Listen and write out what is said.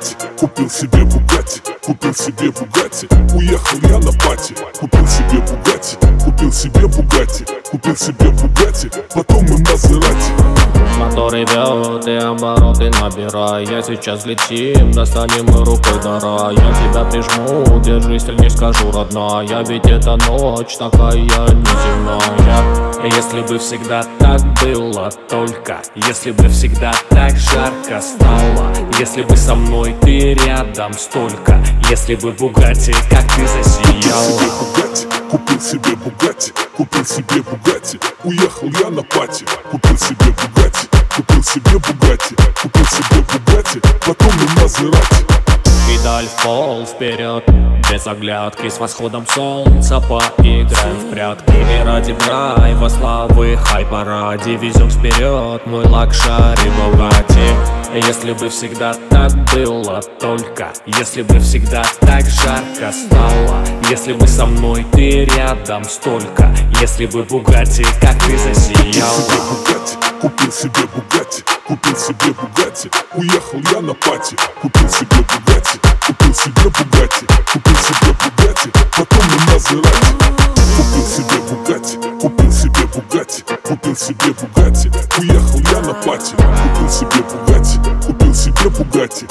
Бугатти, купил себе Бугатти, купил себе Бугатти Уехал я на пати, купил себе Бугатти, купил себе Бугатти Купил себе Бугатти, потом и Мазерати Мотор ревет и обороты набирай. Я сейчас летим, достанем мы рукой дара Я тебя прижму, держи сильней скажу родная. Ведь эта ночь такая неземная если бы всегда так было только Если бы всегда так жарко стало. Если бы со мной ты рядом столько Если бы Бугатти, как ты засияла Купил себе Бугатти, купил себе Бугатти Уехал я на пати, купил себе Бугатти Купил себе Бугатти, купил себе Бугатти Потом и Мазерати Педаль в пол вперед. Без оглядки С восходом солнца поиграем в прятки. И ради драйва славы хайпа ради Везем вперед мой лакшари Бугатти Если бы всегда так было только Если бы всегда так жарко стало. Если бы со мной ты рядом столько Если бы Бугатти, как ты засияла Купил себе Бугатти, купил себе Бугатти. Уехал я на пати, купил себе Бугатти Купил себе Бугатти, купил себе Бугатти Потом и Мазерати. Купил себе Бугатти, купил себе Бугатти Купил себе Бугатти. Уехал я на пати, купил себе Бугатти Купил себе Бугатти